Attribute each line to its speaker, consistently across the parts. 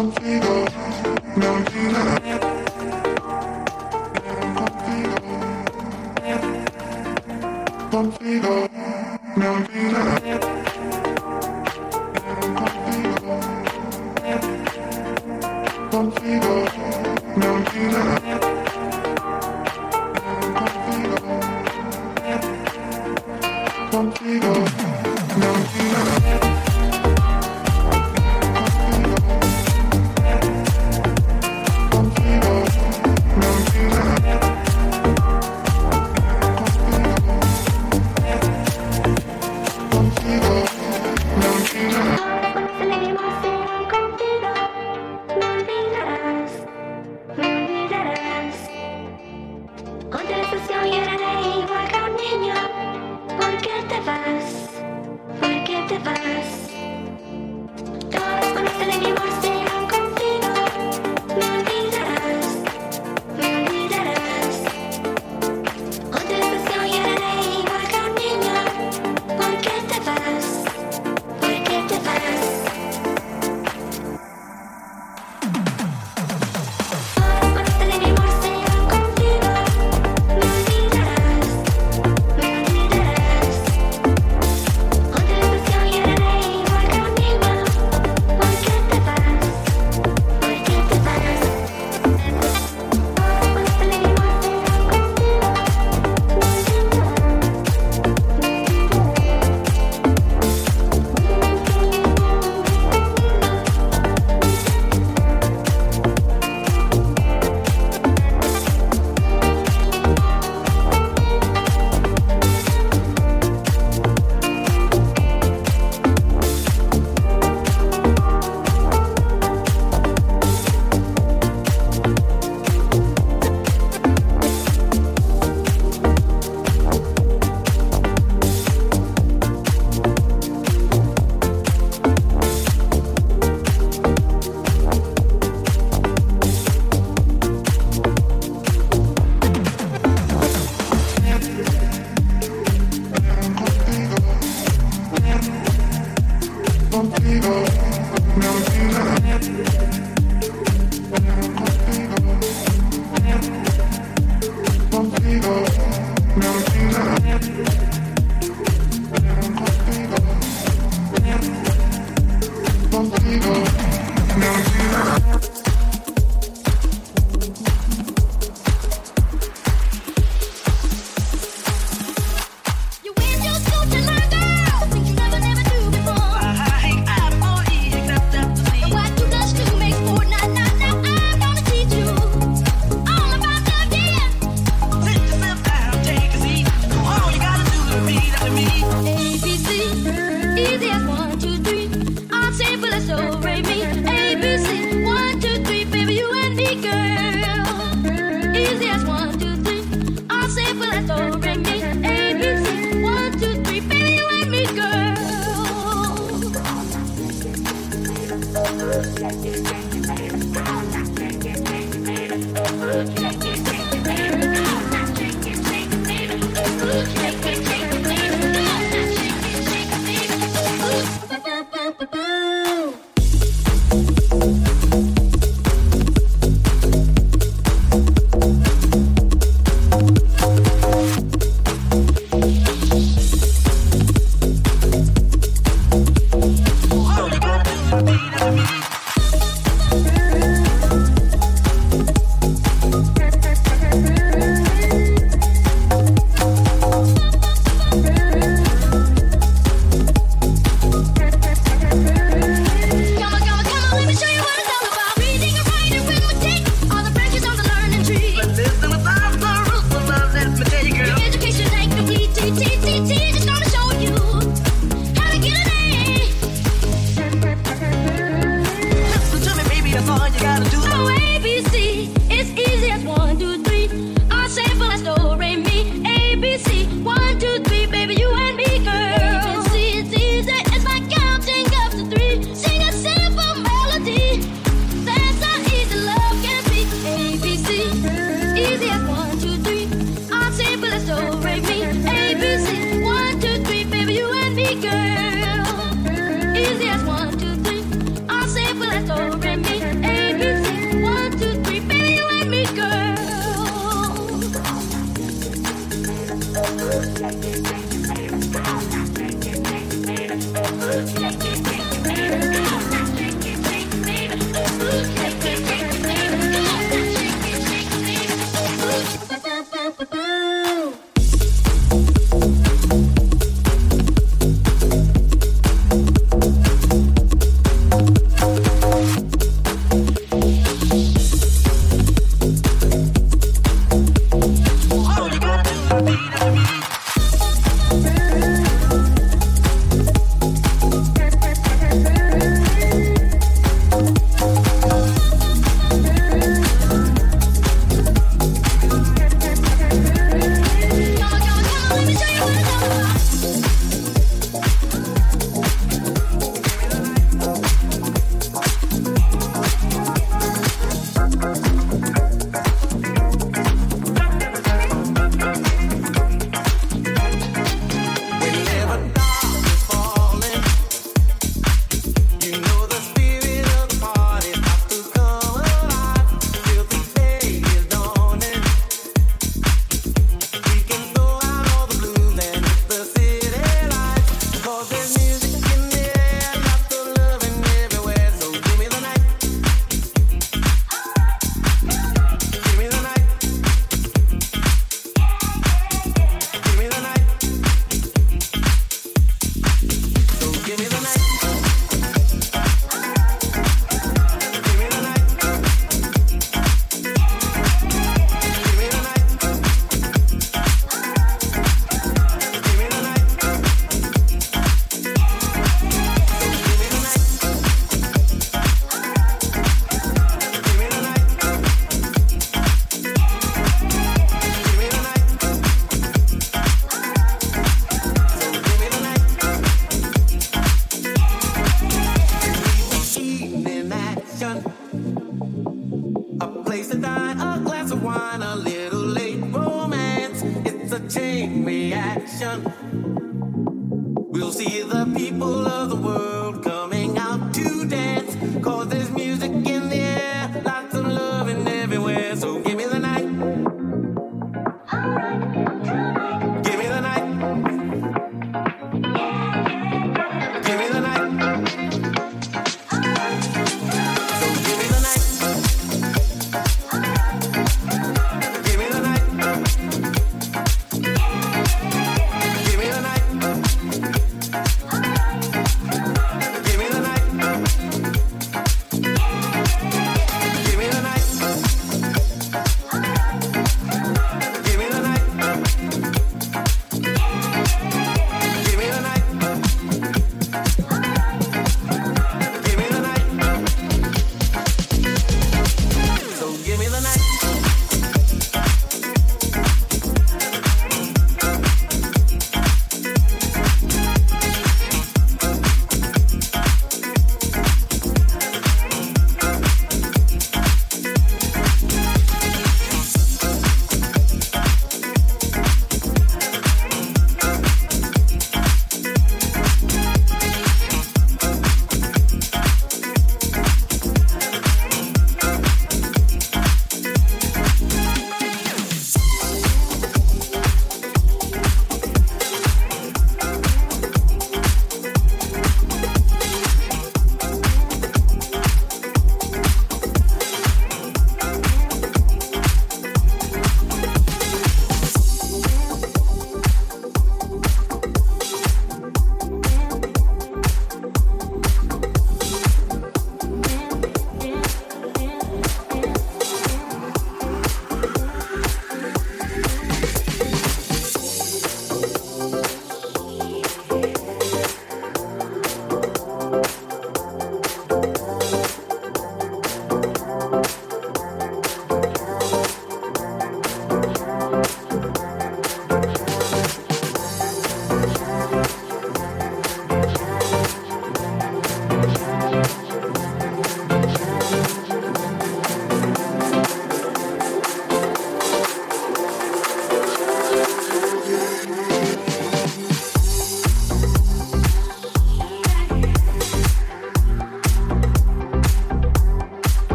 Speaker 1: contigo.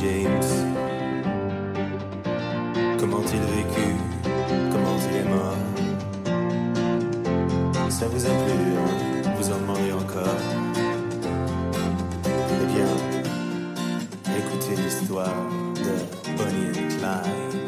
Speaker 2: James. Comment il vécu, comment il est mort. Ça vous a plu, hein, vous en demandez encore. Eh bien, écoutez l'histoire de Bonnie et Clyde.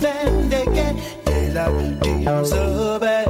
Speaker 3: Then they get. They love, they of it.